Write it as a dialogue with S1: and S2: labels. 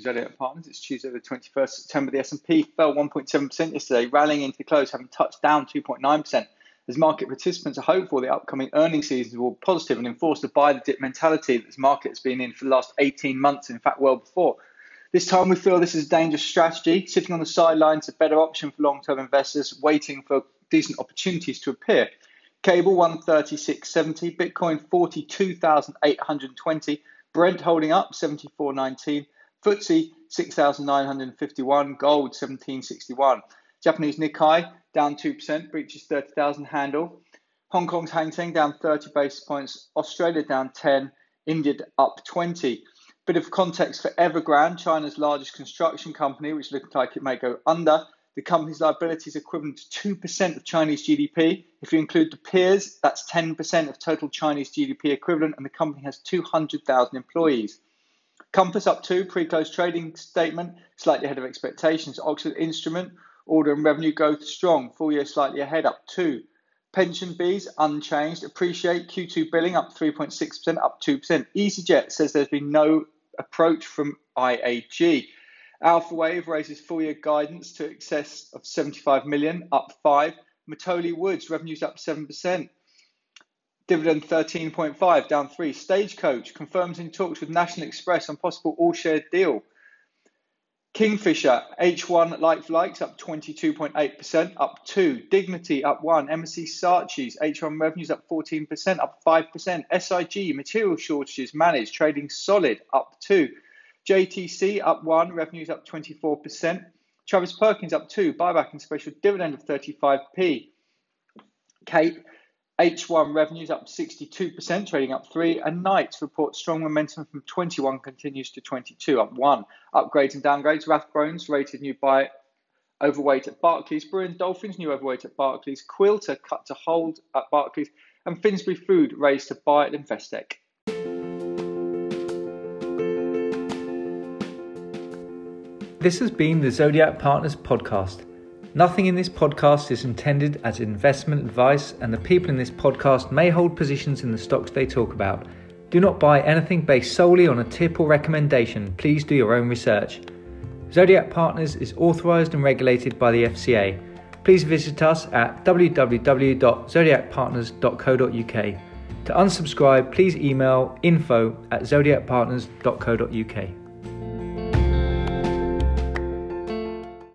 S1: Zodiac Partners. It's Tuesday, the 21st September. The S&P fell 1.7% yesterday, rallying into the close, having touched down 2.9%. As market participants are hopeful the upcoming earnings season will be positive and enforce the buy the dip mentality that this market has been in for the last 18 months, in fact, well before. This time we feel this is a dangerous strategy. Sitting on the sidelines, is a better option for long-term investors waiting for decent opportunities to appear. Cable 136.70, Bitcoin 42,820, Brent holding up 74.19. FTSE 6,951, gold 1761. Japanese Nikkei down 2%, breaches 30,000 handle. Hong Kong's Hang Seng down 30 basis points, Australia down 10, India up 20. Bit of context for Evergrande, China's largest construction company, which looks like it may go under. The company's liability is equivalent to 2% of Chinese GDP. If you include the peers, that's 10% of total Chinese GDP equivalent, and the company has 200,000 employees. Compass up 2, pre-close trading statement, slightly ahead of expectations. Oxford Instrument, order and revenue growth strong, full year slightly ahead, up two. Pension fees unchanged. Appreciate Q2 billing up 3.6%, up 2%. EasyJet says there's been no approach from IAG. Alphawave raises full year guidance to excess of 75 million, up five. Mattioli Woods revenues up 7%. Dividend 13.5, down 3. Stagecoach confirms in talks with National Express on possible all-share deal. Kingfisher, H1 like-for-likes up 22.8%, up 2. Dignity up 1. M&C Saatchi's H1 revenues up 14%, up 5%. SIG, material shortages managed, trading solid, up 2. JTC up 1, revenues up 24%. Travis Perkins up 2, buyback and special dividend of 35p. Kape, H1 revenues up 62%, trading up 3, and Knights report strong momentum from 21 continues to 22, up 1. Upgrades and downgrades, Rathbones rated new buy overweight at Barclays, Brewin Dolphins new overweight at Barclays, Quilter cut to hold at Barclays, and Finsbury Food raised to buy at Investec.
S2: This has been the Zodiac Partners podcast. Nothing in this podcast is intended as investment advice, and the people in this podcast may hold positions in the stocks they talk about. Do not buy anything based solely on a tip or recommendation. Please do your own research. Zodiac Partners is authorized and regulated by the FCA. Please visit us at www.zodiacpartners.co.uk. To unsubscribe, please email info at zodiacpartners.co.uk.